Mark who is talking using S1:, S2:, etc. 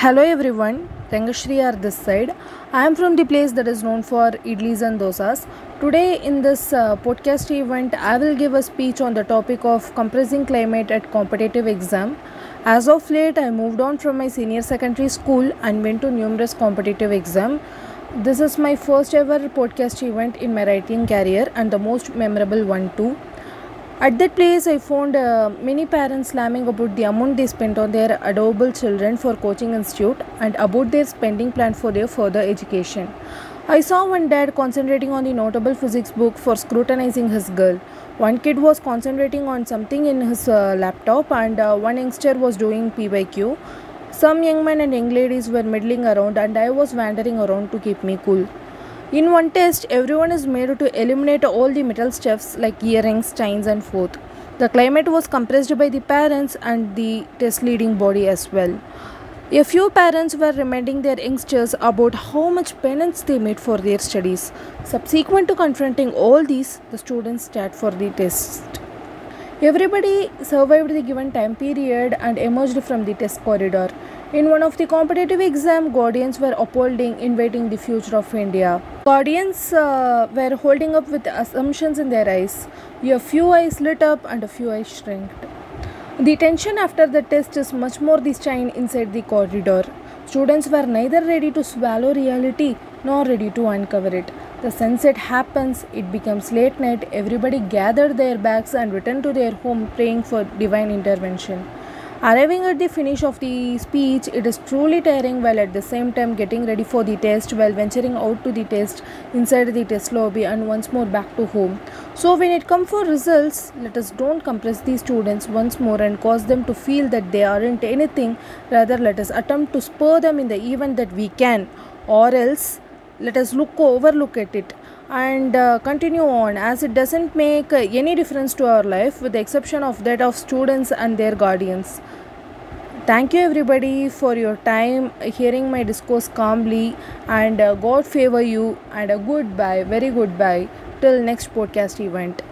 S1: Hello everyone, Rangashri are this side. I am from the place that is known for idlis and dosas. Today in this uh, podcast event, I will give a speech on the topic of compressing climate at competitive exam. As of late, I moved on from my senior secondary school and went to numerous competitive exam. This is my first ever podcast event in my writing career and the most memorable one too. At that place, I found uh, many parents slamming about the amount they spent on their adorable children for coaching institute and about their spending plan for their further education. I saw one dad concentrating on the notable physics book for scrutinizing his girl. One kid was concentrating on something in his uh, laptop, and uh, one youngster was doing PYQ. Some young men and young ladies were middling around, and I was wandering around to keep me cool. In one test, everyone is made to eliminate all the metal stuffs like earrings, chains, and forth. The climate was compressed by the parents and the test leading body as well. A few parents were reminding their youngsters about how much penance they made for their studies. Subsequent to confronting all these, the students sat for the test. Everybody survived the given time period and emerged from the test corridor. In one of the competitive exam, guardians were upholding, inviting the future of India. Guardians uh, were holding up with assumptions in their eyes. A few eyes lit up and a few eyes shrinked. The tension after the test is much more the strain inside the corridor. Students were neither ready to swallow reality nor ready to uncover it. The sunset happens, it becomes late night, everybody gathered their bags and returned to their home praying for divine intervention. Arriving at the finish of the speech, it is truly tiring while at the same time getting ready for the test while venturing out to the test inside the test lobby and once more back to home. So when it comes for results, let us don't compress these students once more and cause them to feel that they aren't anything. Rather, let us attempt to spur them in the event that we can, or else let us look overlook at it. And uh, continue on. As it doesn't make any difference to our life with the exception of that of students and their guardians. Thank you everybody for your time hearing my discourse calmly and uh, god favor you and a goodbye very goodbye till next podcast event